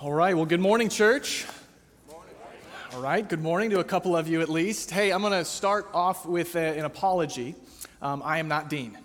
All right, well, good morning, church. All right, good morning to a couple of you at least. Hey, I'm going to start off with a, an apology. Um, I am not Dean.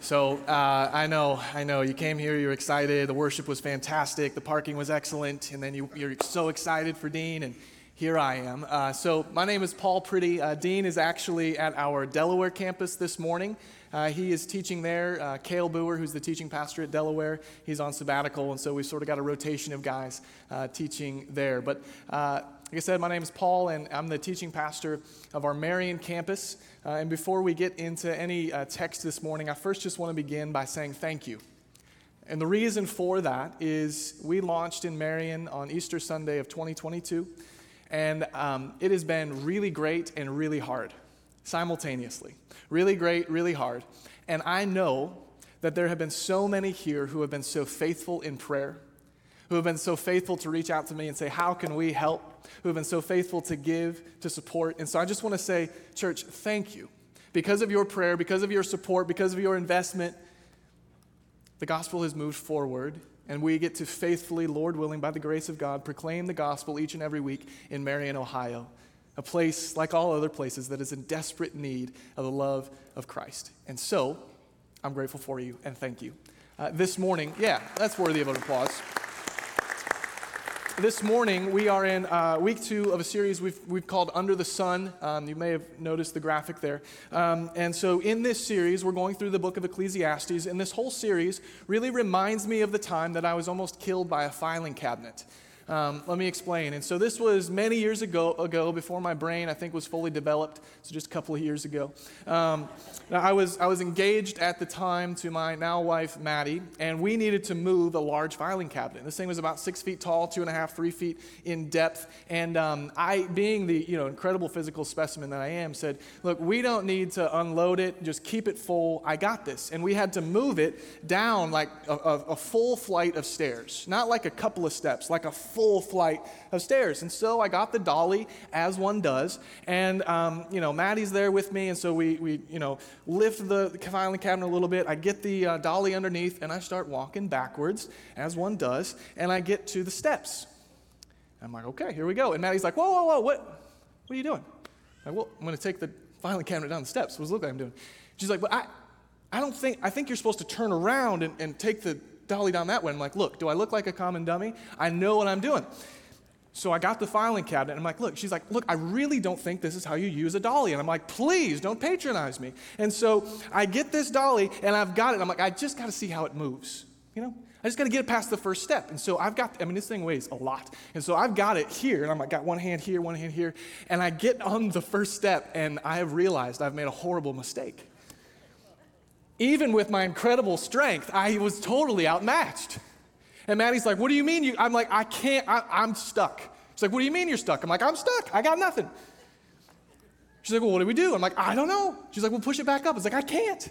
So uh, I know, I know, you came here, you're excited, the worship was fantastic, the parking was excellent, and then you, are so excited for Dean, and here I am. Uh, so my name is Paul Pretty. Uh, Dean is actually at our Delaware campus this morning. Uh, he is teaching there. Uh, Cale Boer, who's the teaching pastor at Delaware, he's on sabbatical, and so we've sort of got a rotation of guys uh, teaching there. But uh, like I said, my name is Paul, and I'm the teaching pastor of our Marion campus. And before we get into any text this morning, I first just want to begin by saying thank you. And the reason for that is we launched in Marion on Easter Sunday of 2022, and um, it has been really great and really hard simultaneously. Really great, really hard. And I know that there have been so many here who have been so faithful in prayer, who have been so faithful to reach out to me and say, How can we help? Who have been so faithful to give, to support. And so I just want to say, church, thank you. Because of your prayer, because of your support, because of your investment, the gospel has moved forward, and we get to faithfully, Lord willing, by the grace of God, proclaim the gospel each and every week in Marion, Ohio a place like all other places that is in desperate need of the love of Christ. And so, I'm grateful for you and thank you. Uh, this morning, yeah, that's worthy of an applause. This morning, we are in uh, week two of a series we've, we've called Under the Sun. Um, you may have noticed the graphic there. Um, and so, in this series, we're going through the book of Ecclesiastes, and this whole series really reminds me of the time that I was almost killed by a filing cabinet. Um, let me explain. And so this was many years ago, ago, before my brain, I think, was fully developed. So just a couple of years ago. Um, I, was, I was engaged at the time to my now wife, Maddie, and we needed to move a large filing cabinet. This thing was about six feet tall, two and a half, three feet in depth. And um, I, being the you know, incredible physical specimen that I am, said, Look, we don't need to unload it, just keep it full. I got this. And we had to move it down like a, a, a full flight of stairs, not like a couple of steps, like a full flight of stairs. And so I got the dolly, as one does, and, um, you know, Maddie's there with me, and so we, we you know, lift the, filing cabinet a little bit. I get the uh, dolly underneath, and I start walking backwards, as one does, and I get to the steps. I'm like, okay, here we go. And Maddie's like, whoa, whoa, whoa, what, what are you doing? I'm like, well, I'm going to take the filing cabinet down the steps. What's it look like I'm doing? She's like, but I, I don't think, I think you're supposed to turn around and, and take the dolly down that way. I'm like, look, do I look like a common dummy? I know what I'm doing. So I got the filing cabinet and I'm like, look, she's like, look, I really don't think this is how you use a dolly. And I'm like, please don't patronize me. And so I get this dolly and I've got it. I'm like, I just got to see how it moves. You know, I just got to get it past the first step. And so I've got, I mean, this thing weighs a lot. And so I've got it here and I'm like, got one hand here, one hand here. And I get on the first step and I have realized I've made a horrible mistake even with my incredible strength, I was totally outmatched. And Maddie's like, What do you mean? You? I'm like, I can't, I, I'm stuck. She's like, What do you mean you're stuck? I'm like, I'm stuck. I got nothing. She's like, Well, what do we do? I'm like, I don't know. She's like, Well, push it back up. It's like, I can't.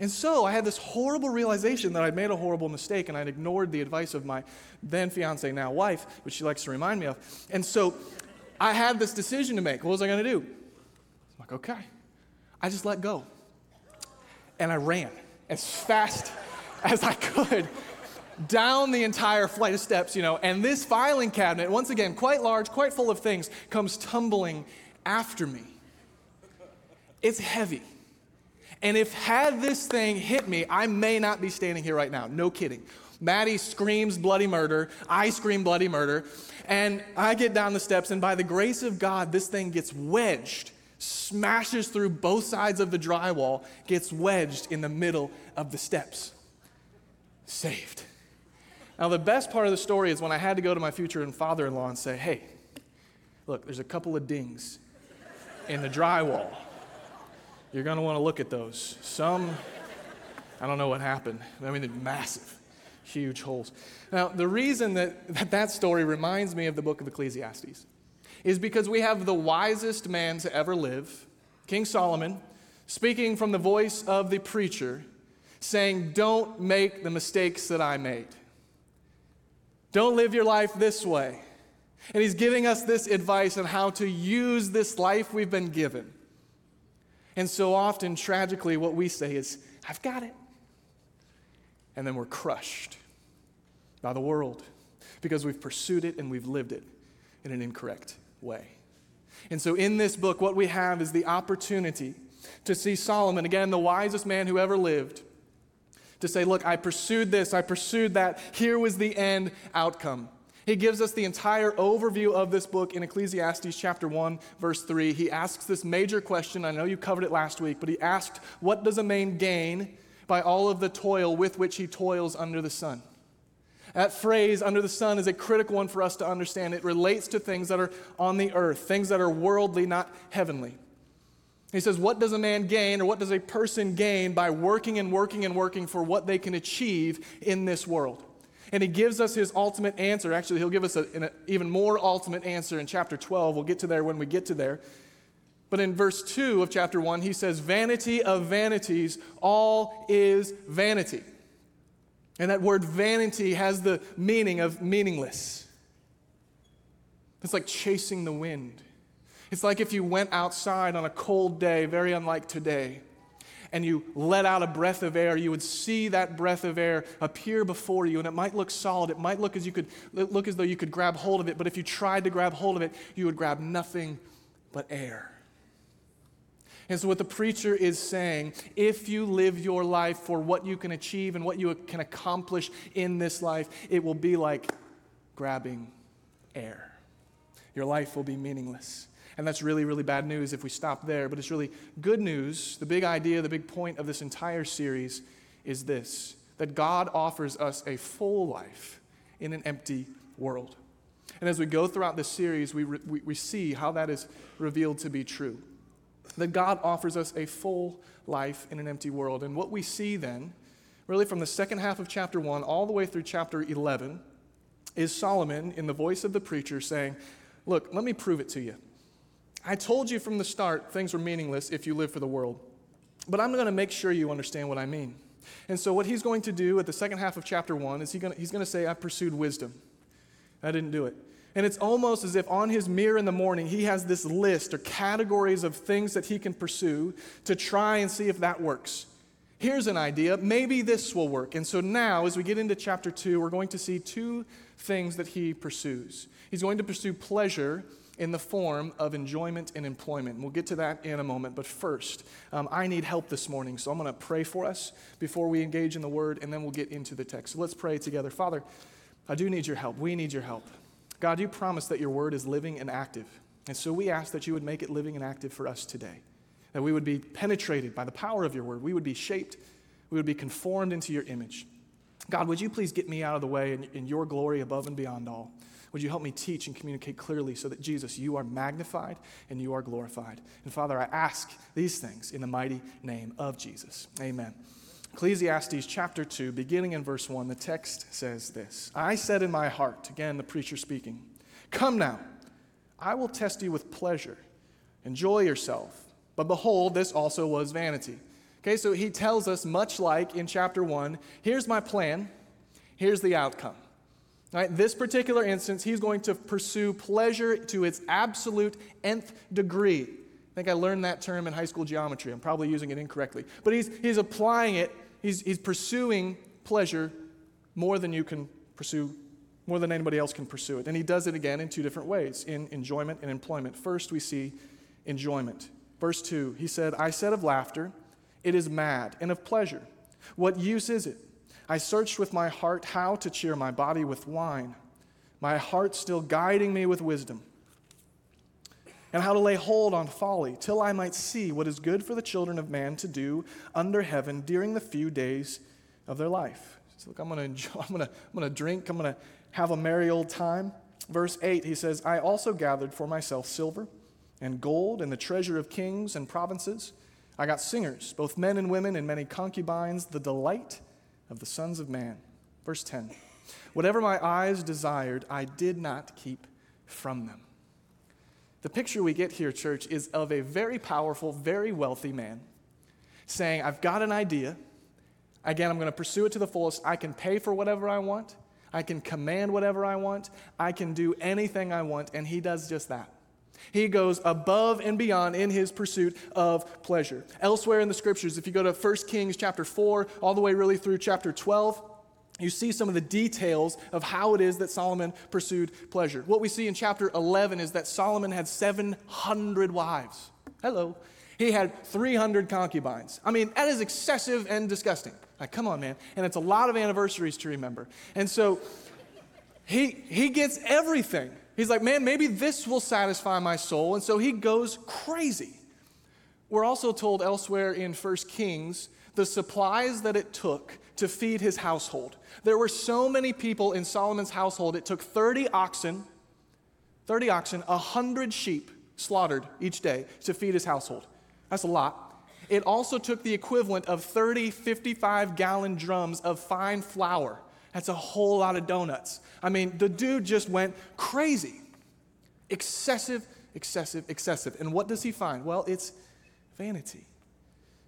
And so I had this horrible realization that I'd made a horrible mistake and I'd ignored the advice of my then fiance, now wife, which she likes to remind me of. And so I had this decision to make. What was I going to do? I'm like, okay. I just let go and I ran as fast as I could down the entire flight of steps, you know, and this filing cabinet, once again, quite large, quite full of things, comes tumbling after me. It's heavy. And if had this thing hit me, I may not be standing here right now. No kidding. Maddie screams bloody murder. I scream bloody murder. And I get down the steps, and by the grace of God, this thing gets wedged smashes through both sides of the drywall, gets wedged in the middle of the steps. Saved. Now, the best part of the story is when I had to go to my future and father in law and say, hey, look, there's a couple of dings in the drywall. You're going to want to look at those. Some, I don't know what happened. I mean, they're massive, huge holes. Now, the reason that, that that story reminds me of the book of Ecclesiastes is because we have the wisest man to ever live, King Solomon, speaking from the voice of the preacher, saying, Don't make the mistakes that I made. Don't live your life this way. And he's giving us this advice on how to use this life we've been given. And so often, tragically, what we say is, I've got it. And then we're crushed by the world, because we've pursued it and we've lived it in an incorrect way. And so, in this book, what we have is the opportunity to see Solomon, again, the wisest man who ever lived, to say, Look, I pursued this, I pursued that. Here was the end outcome. He gives us the entire overview of this book in Ecclesiastes chapter 1, verse 3. He asks this major question. I know you covered it last week, but he asked, What does a man gain by all of the toil with which he toils under the sun? That phrase, under the sun, is a critical one for us to understand. It relates to things that are on the earth, things that are worldly, not heavenly. He says, What does a man gain, or what does a person gain by working and working and working for what they can achieve in this world? And he gives us his ultimate answer. Actually, he'll give us an even more ultimate answer in chapter 12. We'll get to there when we get to there. But in verse 2 of chapter 1, he says, Vanity of vanities, all is vanity. And that word vanity has the meaning of meaningless. It's like chasing the wind. It's like if you went outside on a cold day, very unlike today, and you let out a breath of air, you would see that breath of air appear before you, and it might look solid. It might look as you could look as though you could grab hold of it, but if you tried to grab hold of it, you would grab nothing but air. And so, what the preacher is saying if you live your life for what you can achieve and what you can accomplish in this life, it will be like grabbing air. Your life will be meaningless. And that's really, really bad news if we stop there. But it's really good news. The big idea, the big point of this entire series is this that God offers us a full life in an empty world. And as we go throughout this series, we, re- we, we see how that is revealed to be true that God offers us a full life in an empty world. And what we see then, really from the second half of chapter 1 all the way through chapter 11, is Solomon, in the voice of the preacher, saying, Look, let me prove it to you. I told you from the start things were meaningless if you live for the world, but I'm going to make sure you understand what I mean. And so, what he's going to do at the second half of chapter 1 is he gonna, he's going to say, I pursued wisdom. I didn't do it. And it's almost as if on his mirror in the morning, he has this list or categories of things that he can pursue to try and see if that works. Here's an idea. Maybe this will work. And so now, as we get into chapter two, we're going to see two things that he pursues. He's going to pursue pleasure in the form of enjoyment and employment. And we'll get to that in a moment. But first, um, I need help this morning. So I'm going to pray for us before we engage in the word, and then we'll get into the text. So let's pray together. Father, I do need your help. We need your help. God, you promise that your word is living and active. And so we ask that you would make it living and active for us today. That we would be penetrated by the power of your word. We would be shaped. We would be conformed into your image. God, would you please get me out of the way in, in your glory above and beyond all? Would you help me teach and communicate clearly so that Jesus, you are magnified and you are glorified? And Father, I ask these things in the mighty name of Jesus. Amen. Ecclesiastes chapter 2, beginning in verse 1, the text says this I said in my heart, again, the preacher speaking, Come now, I will test you with pleasure. Enjoy yourself. But behold, this also was vanity. Okay, so he tells us, much like in chapter 1, here's my plan, here's the outcome. Right? This particular instance, he's going to pursue pleasure to its absolute nth degree. I think I learned that term in high school geometry. I'm probably using it incorrectly. But he's, he's applying it, he's, he's pursuing pleasure more than you can pursue, more than anybody else can pursue it. And he does it again in two different ways in enjoyment and employment. First, we see enjoyment. Verse 2, he said, I said of laughter, it is mad, and of pleasure, what use is it? I searched with my heart how to cheer my body with wine, my heart still guiding me with wisdom and how to lay hold on folly, till I might see what is good for the children of man to do under heaven during the few days of their life. So look, I'm going to enjoy, I'm to I'm to drink. I'm going to have a merry old time. Verse 8, he says, I also gathered for myself silver and gold and the treasure of kings and provinces. I got singers, both men and women, and many concubines, the delight of the sons of man. Verse 10, whatever my eyes desired, I did not keep from them. The picture we get here, church, is of a very powerful, very wealthy man saying, I've got an idea. Again, I'm going to pursue it to the fullest. I can pay for whatever I want. I can command whatever I want. I can do anything I want. And he does just that. He goes above and beyond in his pursuit of pleasure. Elsewhere in the scriptures, if you go to 1 Kings chapter 4, all the way really through chapter 12, you see some of the details of how it is that Solomon pursued pleasure. What we see in chapter 11 is that Solomon had 700 wives. Hello. He had 300 concubines. I mean, that is excessive and disgusting. Like, come on, man. And it's a lot of anniversaries to remember. And so he, he gets everything. He's like, man, maybe this will satisfy my soul. And so he goes crazy. We're also told elsewhere in 1 Kings the supplies that it took to feed his household. There were so many people in Solomon's household, it took 30 oxen, 30 oxen, 100 sheep slaughtered each day to feed his household. That's a lot. It also took the equivalent of 30 55 gallon drums of fine flour. That's a whole lot of donuts. I mean, the dude just went crazy. Excessive, excessive, excessive. And what does he find? Well, it's vanity.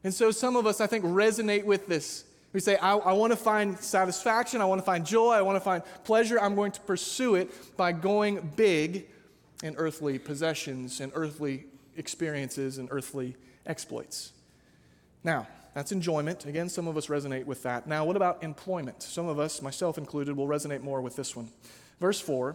And so some of us, I think, resonate with this. We say, I, I want to find satisfaction, I want to find joy, I want to find pleasure. I'm going to pursue it by going big in earthly possessions and earthly experiences and earthly exploits. Now, that's enjoyment. Again, some of us resonate with that. Now, what about employment? Some of us, myself included, will resonate more with this one. Verse 4,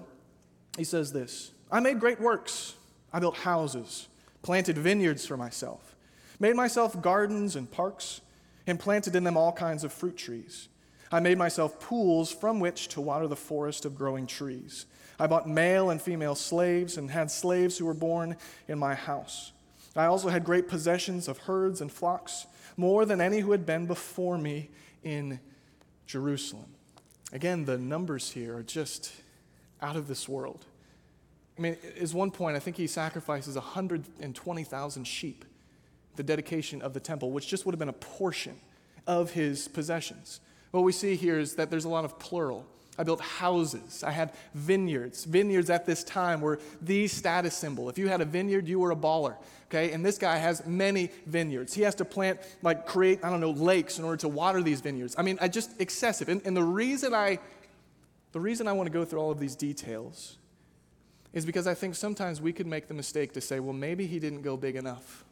he says this I made great works. I built houses, planted vineyards for myself, made myself gardens and parks, and planted in them all kinds of fruit trees. I made myself pools from which to water the forest of growing trees. I bought male and female slaves and had slaves who were born in my house. I also had great possessions of herds and flocks more than any who had been before me in Jerusalem. Again, the numbers here are just out of this world. I mean, at one point, I think he sacrifices 120,000 sheep, the dedication of the temple, which just would have been a portion of his possessions. What we see here is that there's a lot of plural. I built houses. I had vineyards. Vineyards at this time were the status symbol. If you had a vineyard, you were a baller. Okay? And this guy has many vineyards. He has to plant, like, create, I don't know, lakes in order to water these vineyards. I mean, I just excessive. And, and the reason I the reason I want to go through all of these details is because I think sometimes we could make the mistake to say, well, maybe he didn't go big enough.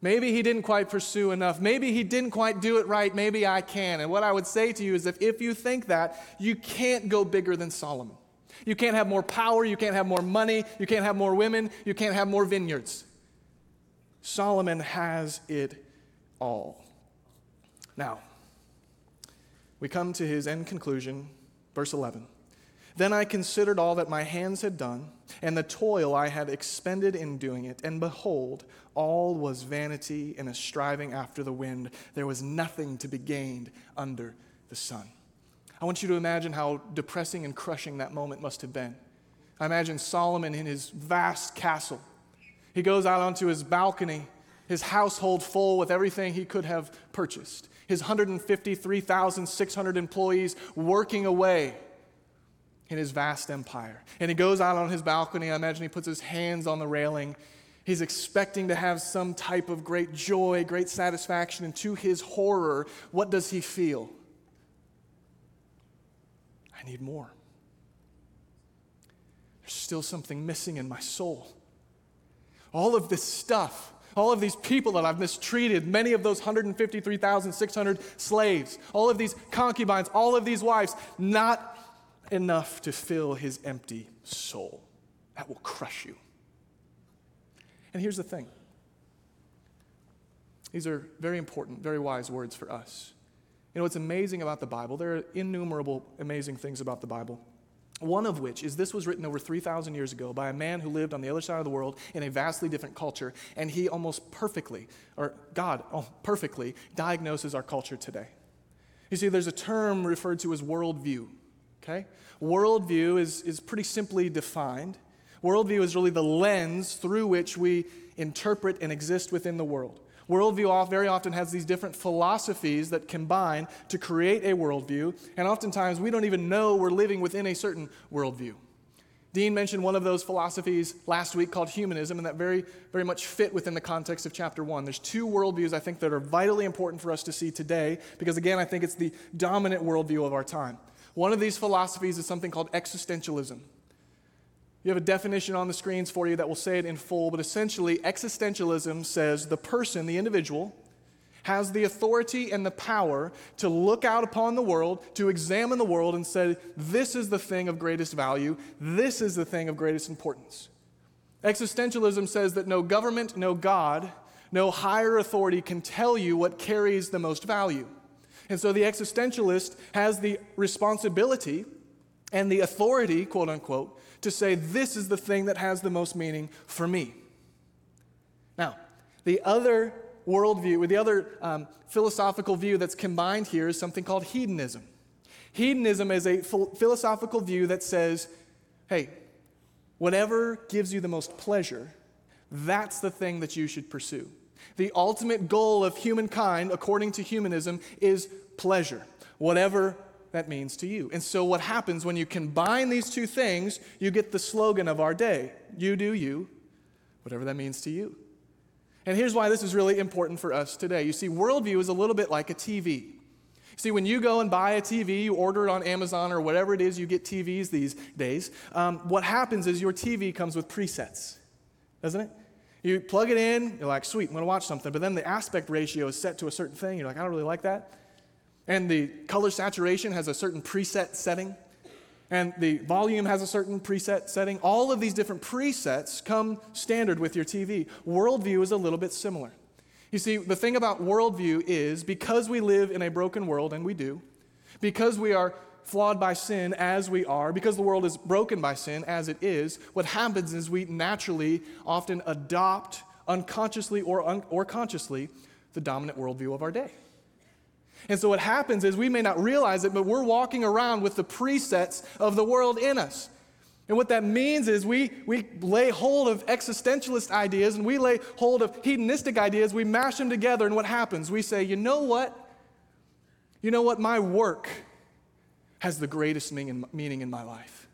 Maybe he didn't quite pursue enough. Maybe he didn't quite do it right. Maybe I can. And what I would say to you is if, if you think that, you can't go bigger than Solomon. You can't have more power. You can't have more money. You can't have more women. You can't have more vineyards. Solomon has it all. Now, we come to his end conclusion, verse 11. Then I considered all that my hands had done, and the toil I had expended in doing it, and behold, all was vanity and a striving after the wind. There was nothing to be gained under the sun. I want you to imagine how depressing and crushing that moment must have been. I imagine Solomon in his vast castle. He goes out onto his balcony, his household full with everything he could have purchased, his 153,600 employees working away in his vast empire. And he goes out on his balcony. I imagine he puts his hands on the railing. He's expecting to have some type of great joy, great satisfaction. And to his horror, what does he feel? I need more. There's still something missing in my soul. All of this stuff, all of these people that I've mistreated, many of those 153,600 slaves, all of these concubines, all of these wives, not enough to fill his empty soul. That will crush you. And here's the thing these are very important, very wise words for us. You know what's amazing about the Bible? There are innumerable amazing things about the Bible. One of which is this was written over 3,000 years ago by a man who lived on the other side of the world in a vastly different culture, and he almost perfectly, or God oh, perfectly, diagnoses our culture today. You see, there's a term referred to as worldview. Okay? Worldview is, is pretty simply defined. Worldview is really the lens through which we interpret and exist within the world. Worldview very often has these different philosophies that combine to create a worldview, and oftentimes we don't even know we're living within a certain worldview. Dean mentioned one of those philosophies last week called humanism, and that very, very much fit within the context of chapter one. There's two worldviews I think that are vitally important for us to see today, because again, I think it's the dominant worldview of our time. One of these philosophies is something called existentialism. You have a definition on the screens for you that will say it in full, but essentially, existentialism says the person, the individual, has the authority and the power to look out upon the world, to examine the world, and say, This is the thing of greatest value, this is the thing of greatest importance. Existentialism says that no government, no God, no higher authority can tell you what carries the most value. And so the existentialist has the responsibility and the authority, quote unquote, to say, This is the thing that has the most meaning for me. Now, the other worldview, or the other um, philosophical view that's combined here is something called hedonism. Hedonism is a philosophical view that says, hey, whatever gives you the most pleasure, that's the thing that you should pursue. The ultimate goal of humankind, according to humanism, is pleasure, whatever that means to you. And so, what happens when you combine these two things, you get the slogan of our day you do you, whatever that means to you. And here's why this is really important for us today. You see, worldview is a little bit like a TV. See, when you go and buy a TV, you order it on Amazon or whatever it is you get TVs these days, um, what happens is your TV comes with presets, doesn't it? You plug it in, you're like, sweet, I'm gonna watch something, but then the aspect ratio is set to a certain thing, you're like, I don't really like that. And the color saturation has a certain preset setting and the volume has a certain preset setting. All of these different presets come standard with your TV. Worldview is a little bit similar. You see, the thing about worldview is because we live in a broken world, and we do, because we are flawed by sin as we are, because the world is broken by sin as it is, what happens is we naturally often adopt, unconsciously or, un- or consciously, the dominant worldview of our day. And so what happens is we may not realize it, but we're walking around with the presets of the world in us. And what that means is we, we lay hold of existentialist ideas and we lay hold of hedonistic ideas, we mash them together, and what happens? We say, you know what? You know what? My work has the greatest meaning in my life.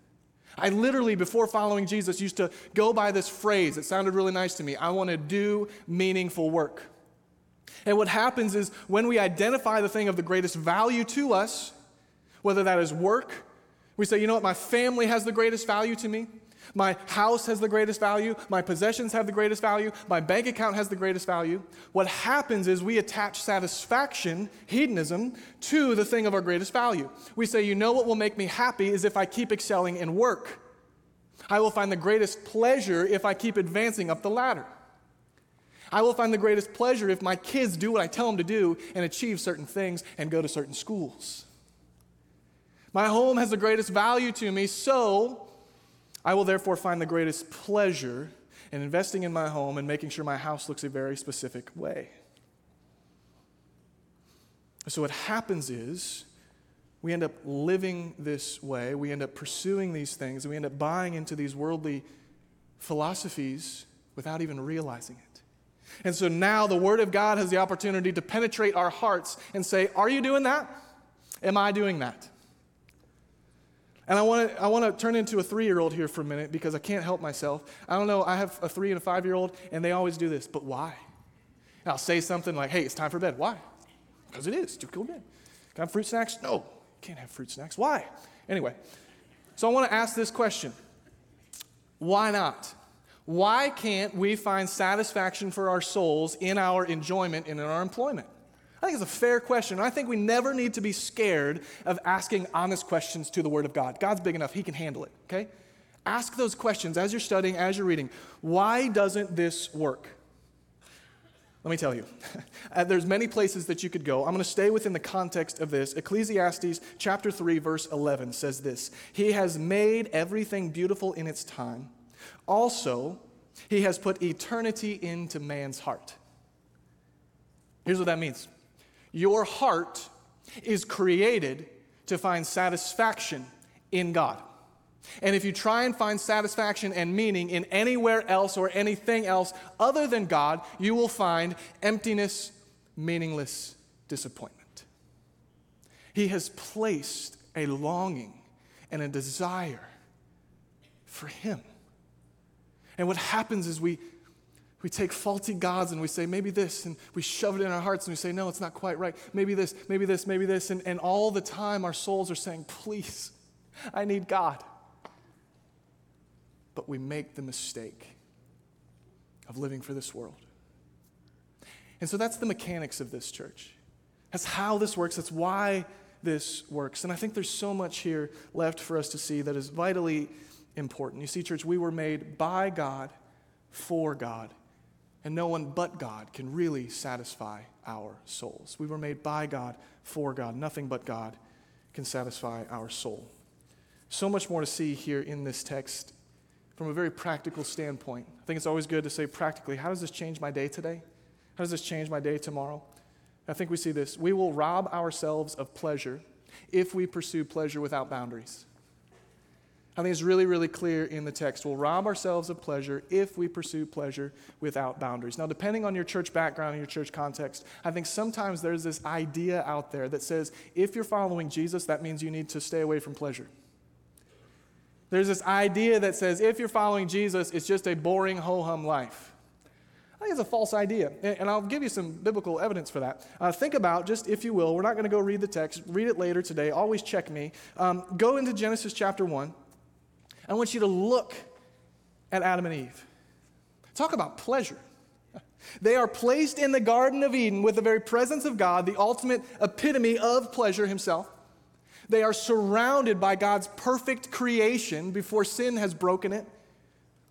I literally, before following Jesus, used to go by this phrase. It sounded really nice to me. I want to do meaningful work. And what happens is when we identify the thing of the greatest value to us, whether that is work, we say, you know what, my family has the greatest value to me. My house has the greatest value. My possessions have the greatest value. My bank account has the greatest value. What happens is we attach satisfaction, hedonism, to the thing of our greatest value. We say, you know what will make me happy is if I keep excelling in work. I will find the greatest pleasure if I keep advancing up the ladder. I will find the greatest pleasure if my kids do what I tell them to do and achieve certain things and go to certain schools. My home has the greatest value to me, so I will therefore find the greatest pleasure in investing in my home and making sure my house looks a very specific way. So, what happens is we end up living this way, we end up pursuing these things, we end up buying into these worldly philosophies without even realizing it. And so now the Word of God has the opportunity to penetrate our hearts and say, Are you doing that? Am I doing that? And I want to I want to turn into a three year old here for a minute because I can't help myself. I don't know, I have a three and a five year old, and they always do this, but why? And I'll say something like, Hey, it's time for bed. Why? Because it is. Too cool bed. Can I have fruit snacks? No, can't have fruit snacks. Why? Anyway, so I want to ask this question Why not? Why can't we find satisfaction for our souls in our enjoyment and in our employment? I think it's a fair question. I think we never need to be scared of asking honest questions to the Word of God. God's big enough, He can handle it, okay? Ask those questions as you're studying, as you're reading. Why doesn't this work? Let me tell you. Uh, there's many places that you could go. I'm going to stay within the context of this. Ecclesiastes chapter 3 verse 11 says this. He has made everything beautiful in its time. Also, he has put eternity into man's heart. Here's what that means your heart is created to find satisfaction in God. And if you try and find satisfaction and meaning in anywhere else or anything else other than God, you will find emptiness, meaningless disappointment. He has placed a longing and a desire for Him. And what happens is we, we take faulty gods and we say, maybe this, and we shove it in our hearts and we say, no, it's not quite right. Maybe this, maybe this, maybe this. And, and all the time our souls are saying, please, I need God. But we make the mistake of living for this world. And so that's the mechanics of this church. That's how this works. That's why this works. And I think there's so much here left for us to see that is vitally important. You see, church, we were made by God for God, and no one but God can really satisfy our souls. We were made by God for God. Nothing but God can satisfy our soul. So much more to see here in this text from a very practical standpoint. I think it's always good to say practically, how does this change my day today? How does this change my day tomorrow? I think we see this. We will rob ourselves of pleasure if we pursue pleasure without boundaries. I think it's really, really clear in the text. We'll rob ourselves of pleasure if we pursue pleasure without boundaries. Now, depending on your church background and your church context, I think sometimes there's this idea out there that says if you're following Jesus, that means you need to stay away from pleasure. There's this idea that says if you're following Jesus, it's just a boring ho hum life. I think it's a false idea, and I'll give you some biblical evidence for that. Uh, think about, just if you will, we're not going to go read the text, read it later today, always check me. Um, go into Genesis chapter 1. I want you to look at Adam and Eve. Talk about pleasure. They are placed in the Garden of Eden with the very presence of God, the ultimate epitome of pleasure himself. They are surrounded by God's perfect creation before sin has broken it.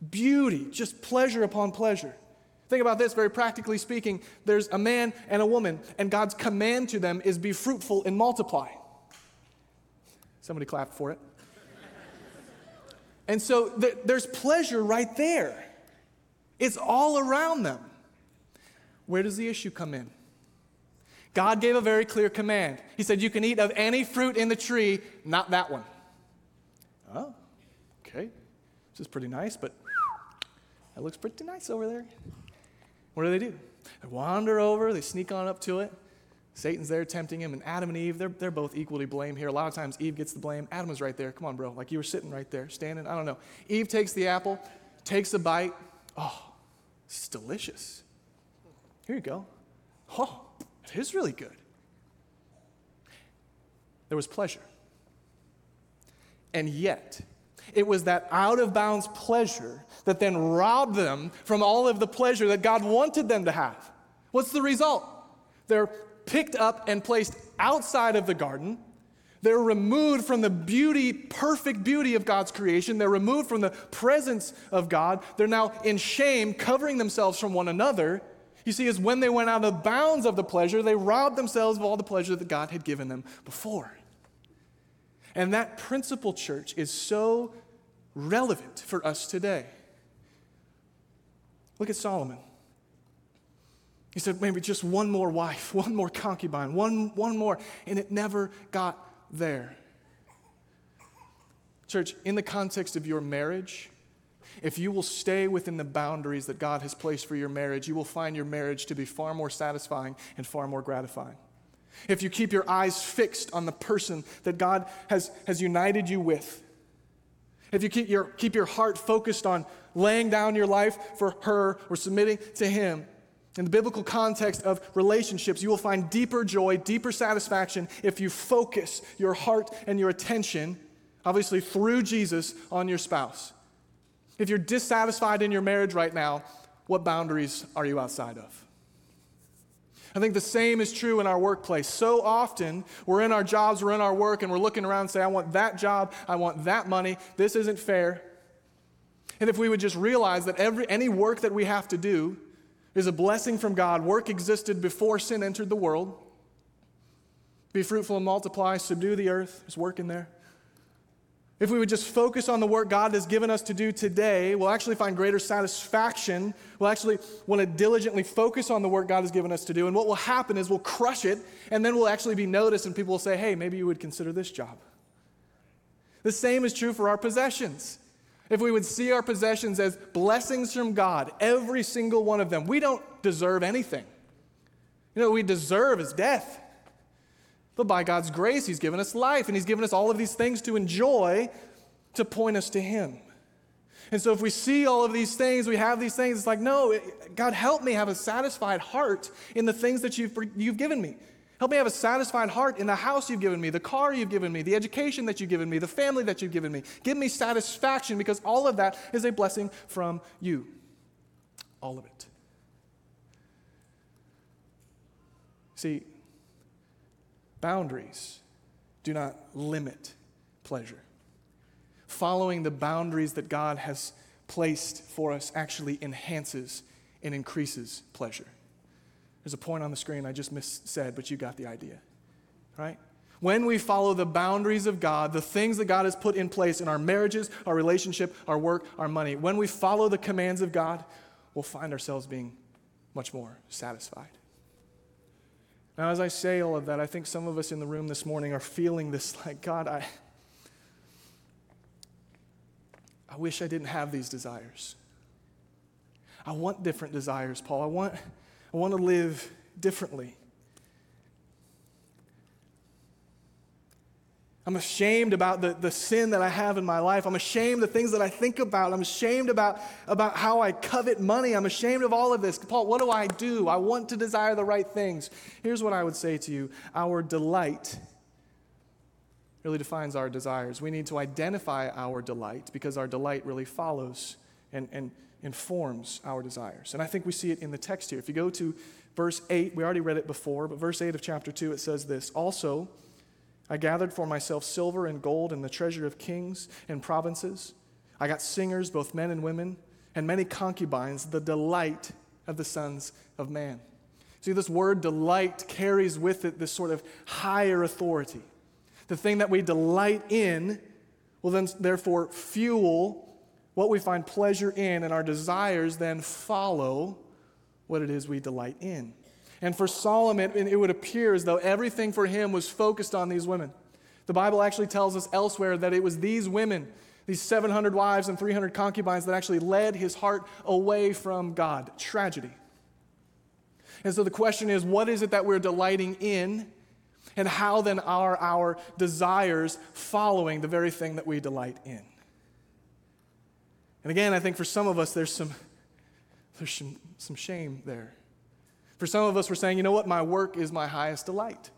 Beauty, just pleasure upon pleasure. Think about this very practically speaking. There's a man and a woman, and God's command to them is be fruitful and multiply. Somebody clap for it. And so th- there's pleasure right there. It's all around them. Where does the issue come in? God gave a very clear command. He said, You can eat of any fruit in the tree, not that one. Oh, okay. This is pretty nice, but that looks pretty nice over there. What do they do? They wander over, they sneak on up to it. Satan's there tempting him, and Adam and Eve, they're, they're both equally blamed here. A lot of times Eve gets the blame. Adam was right there. Come on, bro. Like you were sitting right there, standing. I don't know. Eve takes the apple, takes a bite. Oh, it's delicious. Here you go. Oh, it is really good. There was pleasure. And yet, it was that out of bounds pleasure that then robbed them from all of the pleasure that God wanted them to have. What's the result? They're picked up and placed outside of the garden. They're removed from the beauty, perfect beauty of God's creation. They're removed from the presence of God. They're now in shame, covering themselves from one another. You see, is when they went out of bounds of the pleasure, they robbed themselves of all the pleasure that God had given them before. And that principle, church, is so relevant for us today. Look at Solomon. He said, maybe just one more wife, one more concubine, one, one more, and it never got there. Church, in the context of your marriage, if you will stay within the boundaries that God has placed for your marriage, you will find your marriage to be far more satisfying and far more gratifying. If you keep your eyes fixed on the person that God has, has united you with, if you keep your, keep your heart focused on laying down your life for her or submitting to Him, in the biblical context of relationships, you will find deeper joy, deeper satisfaction if you focus your heart and your attention, obviously through Jesus, on your spouse. If you're dissatisfied in your marriage right now, what boundaries are you outside of? I think the same is true in our workplace. So often we're in our jobs, we're in our work, and we're looking around and say, I want that job, I want that money, this isn't fair. And if we would just realize that every, any work that we have to do is a blessing from God. Work existed before sin entered the world. Be fruitful and multiply, subdue the earth. There's work in there. If we would just focus on the work God has given us to do today, we'll actually find greater satisfaction. We'll actually want to diligently focus on the work God has given us to do. And what will happen is we'll crush it, and then we'll actually be noticed, and people will say, hey, maybe you would consider this job. The same is true for our possessions if we would see our possessions as blessings from God, every single one of them, we don't deserve anything. You know, we deserve is death. But by God's grace, He's given us life, and He's given us all of these things to enjoy to point us to Him. And so, if we see all of these things, we have these things, it's like, no, God, help me have a satisfied heart in the things that you've, you've given me. Help me have a satisfied heart in the house you've given me, the car you've given me, the education that you've given me, the family that you've given me. Give me satisfaction because all of that is a blessing from you. All of it. See, boundaries do not limit pleasure. Following the boundaries that God has placed for us actually enhances and increases pleasure. There's a point on the screen I just mis- said, but you got the idea, right? When we follow the boundaries of God, the things that God has put in place in our marriages, our relationship, our work, our money, when we follow the commands of God, we'll find ourselves being much more satisfied. Now, as I say all of that, I think some of us in the room this morning are feeling this like, God, I, I wish I didn't have these desires. I want different desires, Paul. I want, I want to live differently. I'm ashamed about the, the sin that I have in my life. I'm ashamed of the things that I think about. I'm ashamed about, about how I covet money. I'm ashamed of all of this. Paul, what do I do? I want to desire the right things. Here's what I would say to you our delight really defines our desires. We need to identify our delight because our delight really follows and, and informs our desires. And I think we see it in the text here. If you go to verse 8, we already read it before, but verse 8 of chapter 2, it says this Also, I gathered for myself silver and gold and the treasure of kings and provinces. I got singers, both men and women, and many concubines, the delight of the sons of man. See, this word delight carries with it this sort of higher authority. The thing that we delight in will then, therefore, fuel what we find pleasure in, and our desires then follow what it is we delight in. And for Solomon, it would appear as though everything for him was focused on these women. The Bible actually tells us elsewhere that it was these women, these 700 wives and 300 concubines, that actually led his heart away from God. Tragedy. And so the question is what is it that we're delighting in? And how then are our desires following the very thing that we delight in? And again, I think for some of us, there's some, there's some, some shame there. For some of us, we're saying, you know what? My work is my highest delight.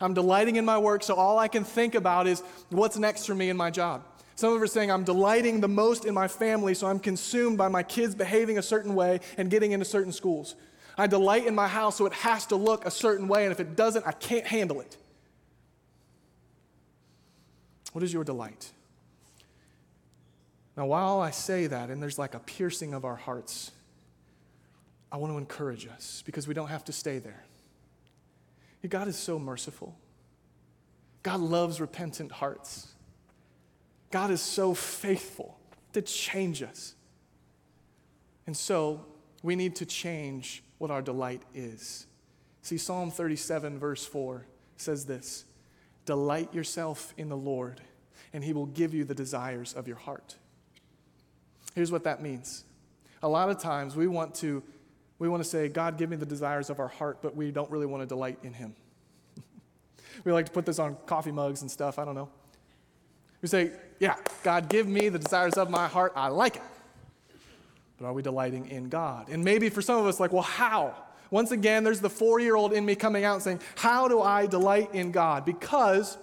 I'm delighting in my work, so all I can think about is what's next for me in my job. Some of us are saying, I'm delighting the most in my family, so I'm consumed by my kids behaving a certain way and getting into certain schools. I delight in my house, so it has to look a certain way, and if it doesn't, I can't handle it. What is your delight? Now, while I say that, and there's like a piercing of our hearts, I want to encourage us because we don't have to stay there. God is so merciful. God loves repentant hearts. God is so faithful to change us. And so we need to change what our delight is. See, Psalm 37, verse 4 says this Delight yourself in the Lord, and he will give you the desires of your heart. Here's what that means. A lot of times we want to we want to say, God, give me the desires of our heart, but we don't really want to delight in Him. we like to put this on coffee mugs and stuff. I don't know. We say, Yeah, God, give me the desires of my heart. I like it. But are we delighting in God? And maybe for some of us, like, well, how? Once again, there's the four year old in me coming out and saying, How do I delight in God? Because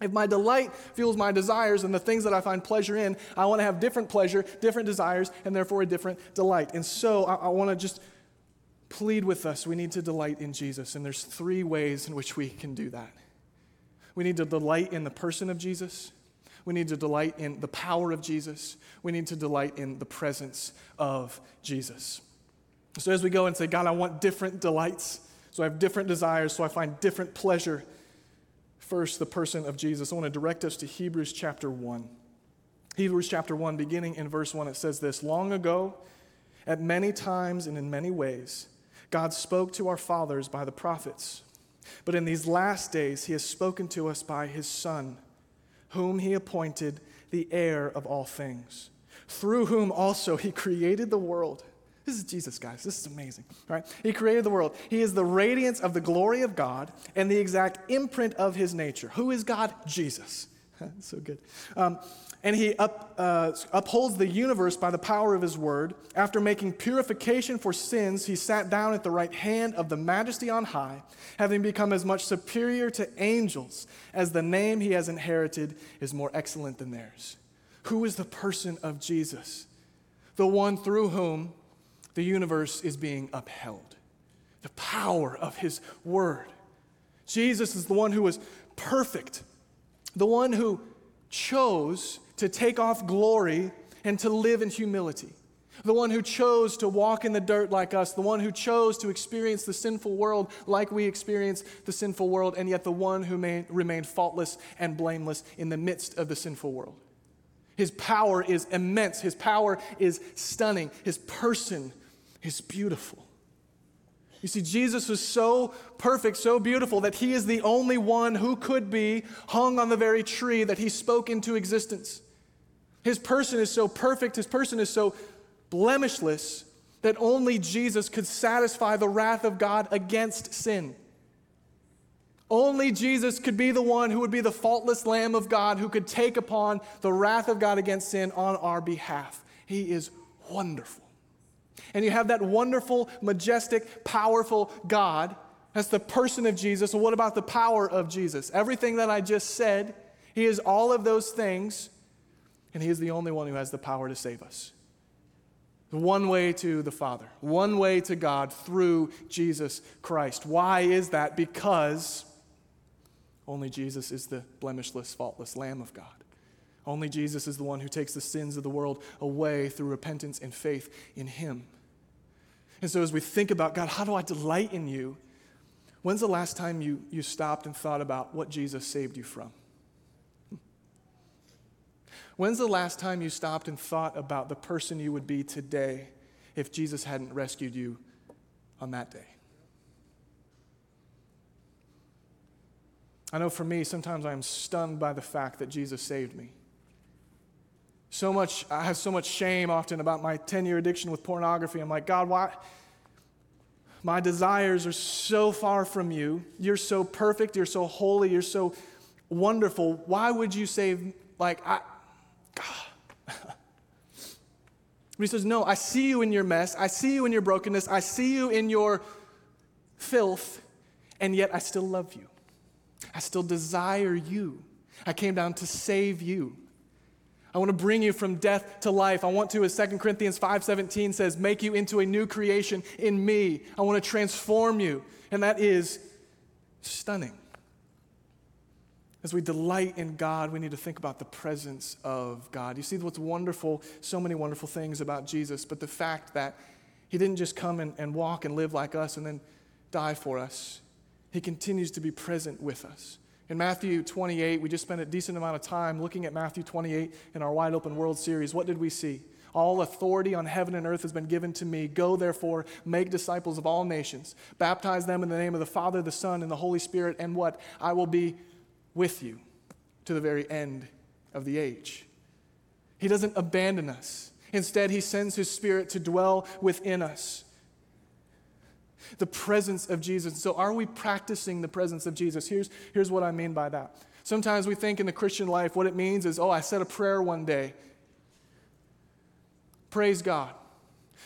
if my delight fuels my desires and the things that I find pleasure in, I want to have different pleasure, different desires, and therefore a different delight. And so I, I want to just plead with us. We need to delight in Jesus. And there's three ways in which we can do that. We need to delight in the person of Jesus. We need to delight in the power of Jesus. We need to delight in the presence of Jesus. So as we go and say, God, I want different delights. So I have different desires. So I find different pleasure. First, the person of Jesus. I want to direct us to Hebrews chapter 1. Hebrews chapter 1, beginning in verse 1, it says this Long ago, at many times and in many ways, God spoke to our fathers by the prophets. But in these last days, he has spoken to us by his Son, whom he appointed the heir of all things, through whom also he created the world. This is Jesus, guys. This is amazing. Right? He created the world. He is the radiance of the glory of God and the exact imprint of his nature. Who is God? Jesus. so good. Um, and he up, uh, upholds the universe by the power of his word. After making purification for sins, he sat down at the right hand of the majesty on high, having become as much superior to angels as the name he has inherited is more excellent than theirs. Who is the person of Jesus? The one through whom the universe is being upheld. The power of his word. Jesus is the one who was perfect, the one who chose to take off glory and to live in humility. The one who chose to walk in the dirt like us, the one who chose to experience the sinful world like we experience the sinful world, and yet the one who may, remained faultless and blameless in the midst of the sinful world. His power is immense, his power is stunning, his person is beautiful. You see, Jesus was so perfect, so beautiful, that he is the only one who could be hung on the very tree that he spoke into existence. His person is so perfect, his person is so blemishless, that only Jesus could satisfy the wrath of God against sin. Only Jesus could be the one who would be the faultless Lamb of God who could take upon the wrath of God against sin on our behalf. He is wonderful. And you have that wonderful, majestic, powerful God. That's the person of Jesus. So, what about the power of Jesus? Everything that I just said, He is all of those things, and He is the only one who has the power to save us. One way to the Father, one way to God through Jesus Christ. Why is that? Because only Jesus is the blemishless, faultless Lamb of God. Only Jesus is the one who takes the sins of the world away through repentance and faith in Him. And so, as we think about God, how do I delight in you? When's the last time you, you stopped and thought about what Jesus saved you from? When's the last time you stopped and thought about the person you would be today if Jesus hadn't rescued you on that day? I know for me, sometimes I am stunned by the fact that Jesus saved me. So much, I have so much shame often about my 10 year addiction with pornography. I'm like, God, why? My desires are so far from you. You're so perfect. You're so holy. You're so wonderful. Why would you save, like, I, God. he says, No, I see you in your mess. I see you in your brokenness. I see you in your filth, and yet I still love you. I still desire you. I came down to save you. I want to bring you from death to life. I want to, as 2 Corinthians 5:17 says, make you into a new creation in me. I want to transform you. And that is stunning. As we delight in God, we need to think about the presence of God. You see what's wonderful, so many wonderful things about Jesus, but the fact that he didn't just come and, and walk and live like us and then die for us. He continues to be present with us. In Matthew 28, we just spent a decent amount of time looking at Matthew 28 in our Wide Open World series. What did we see? All authority on heaven and earth has been given to me. Go, therefore, make disciples of all nations. Baptize them in the name of the Father, the Son, and the Holy Spirit, and what? I will be with you to the very end of the age. He doesn't abandon us. Instead, He sends His Spirit to dwell within us the presence of Jesus. So, are we practicing the presence of Jesus? Here's, here's what I mean by that. Sometimes we think in the Christian life what it means is, oh, I said a prayer one day. Praise God.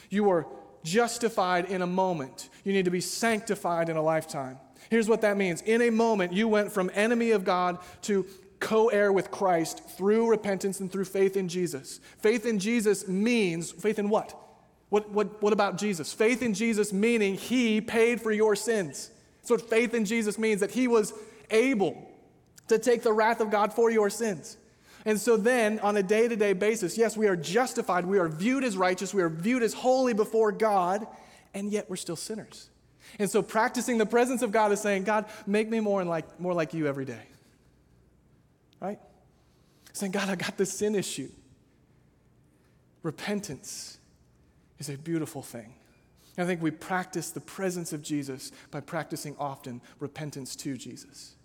You are justified in a moment, you need to be sanctified in a lifetime. Here's what that means in a moment, you went from enemy of God to co heir with Christ through repentance and through faith in Jesus. Faith in Jesus means faith in what? What, what, what about Jesus? Faith in Jesus meaning he paid for your sins. That's what faith in Jesus means, that he was able to take the wrath of God for your sins. And so then, on a day to day basis, yes, we are justified, we are viewed as righteous, we are viewed as holy before God, and yet we're still sinners. And so, practicing the presence of God is saying, God, make me more, like, more like you every day. Right? Saying, God, I got this sin issue. Repentance is a beautiful thing. I think we practice the presence of Jesus by practicing often repentance to Jesus.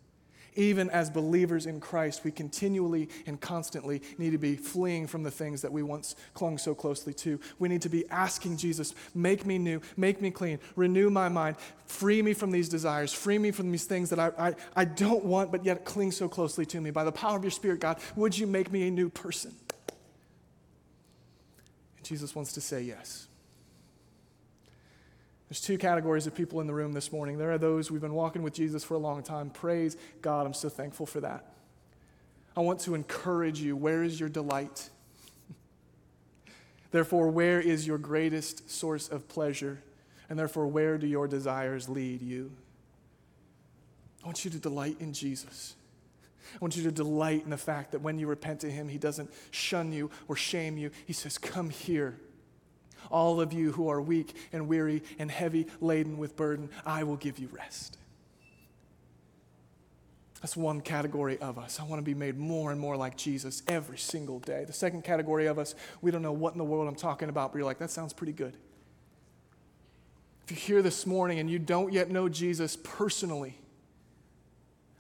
Even as believers in Christ, we continually and constantly need to be fleeing from the things that we once clung so closely to. We need to be asking Jesus, make me new, make me clean, renew my mind, free me from these desires, free me from these things that I, I, I don't want but yet cling so closely to me. By the power of your Spirit, God, would you make me a new person? Jesus wants to say yes. There's two categories of people in the room this morning. There are those we've been walking with Jesus for a long time. Praise God. I'm so thankful for that. I want to encourage you. Where is your delight? therefore, where is your greatest source of pleasure? And therefore, where do your desires lead you? I want you to delight in Jesus. I want you to delight in the fact that when you repent to Him, He doesn't shun you or shame you. He says, Come here. All of you who are weak and weary and heavy laden with burden, I will give you rest. That's one category of us. I want to be made more and more like Jesus every single day. The second category of us, we don't know what in the world I'm talking about, but you're like, that sounds pretty good. If you're here this morning and you don't yet know Jesus personally,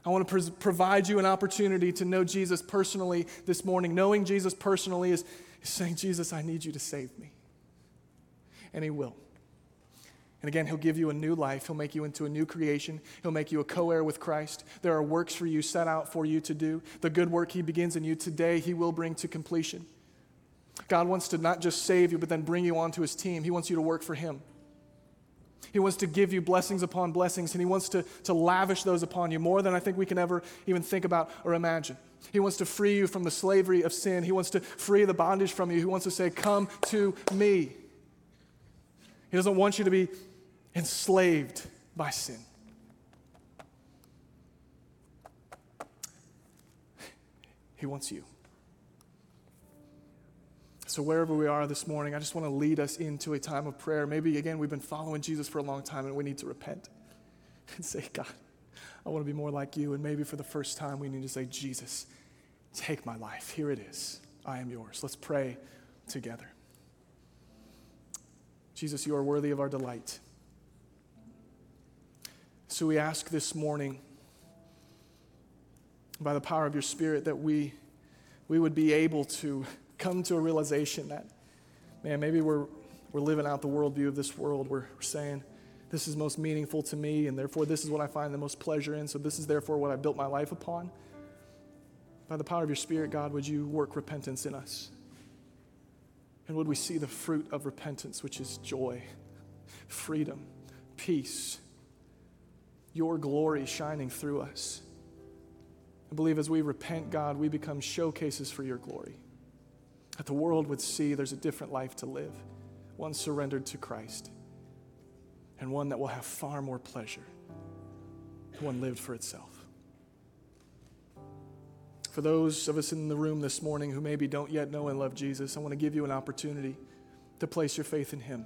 I want to provide you an opportunity to know Jesus personally this morning. Knowing Jesus personally is, is saying, Jesus, I need you to save me. And He will. And again, He'll give you a new life. He'll make you into a new creation. He'll make you a co heir with Christ. There are works for you set out for you to do. The good work He begins in you today, He will bring to completion. God wants to not just save you, but then bring you onto His team. He wants you to work for Him. He wants to give you blessings upon blessings, and He wants to, to lavish those upon you more than I think we can ever even think about or imagine. He wants to free you from the slavery of sin. He wants to free the bondage from you. He wants to say, Come to me. He doesn't want you to be enslaved by sin. He wants you. So, wherever we are this morning, I just want to lead us into a time of prayer. Maybe, again, we've been following Jesus for a long time and we need to repent and say, God, I want to be more like you. And maybe for the first time, we need to say, Jesus, take my life. Here it is. I am yours. Let's pray together. Jesus, you are worthy of our delight. So we ask this morning, by the power of your Spirit, that we, we would be able to come to a realization that, man, maybe we're, we're living out the worldview of this world. We're, we're saying, this is most meaningful to me, and therefore this is what I find the most pleasure in, so this is therefore what I built my life upon. By the power of your Spirit, God, would you work repentance in us? And would we see the fruit of repentance, which is joy, freedom, peace, your glory shining through us. I believe as we repent, God, we become showcases for your glory. That the world would see there's a different life to live, one surrendered to Christ, and one that will have far more pleasure, one lived for itself. For those of us in the room this morning who maybe don't yet know and love Jesus, I want to give you an opportunity to place your faith in Him.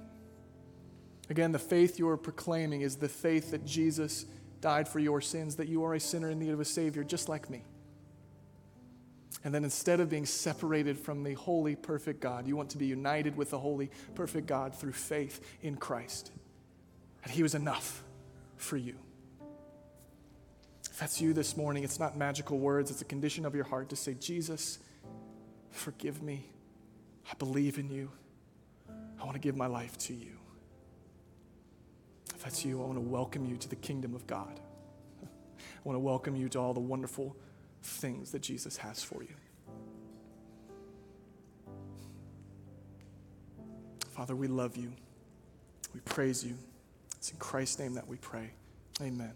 Again, the faith you are proclaiming is the faith that Jesus died for your sins, that you are a sinner in need of a Savior, just like me. And then instead of being separated from the holy, perfect God, you want to be united with the holy, perfect God through faith in Christ. And He was enough for you. If that's you this morning, it's not magical words, it's a condition of your heart to say, Jesus, forgive me. I believe in you. I want to give my life to you. If that's you, I want to welcome you to the kingdom of God. I want to welcome you to all the wonderful things that Jesus has for you. Father, we love you. We praise you. It's in Christ's name that we pray. Amen.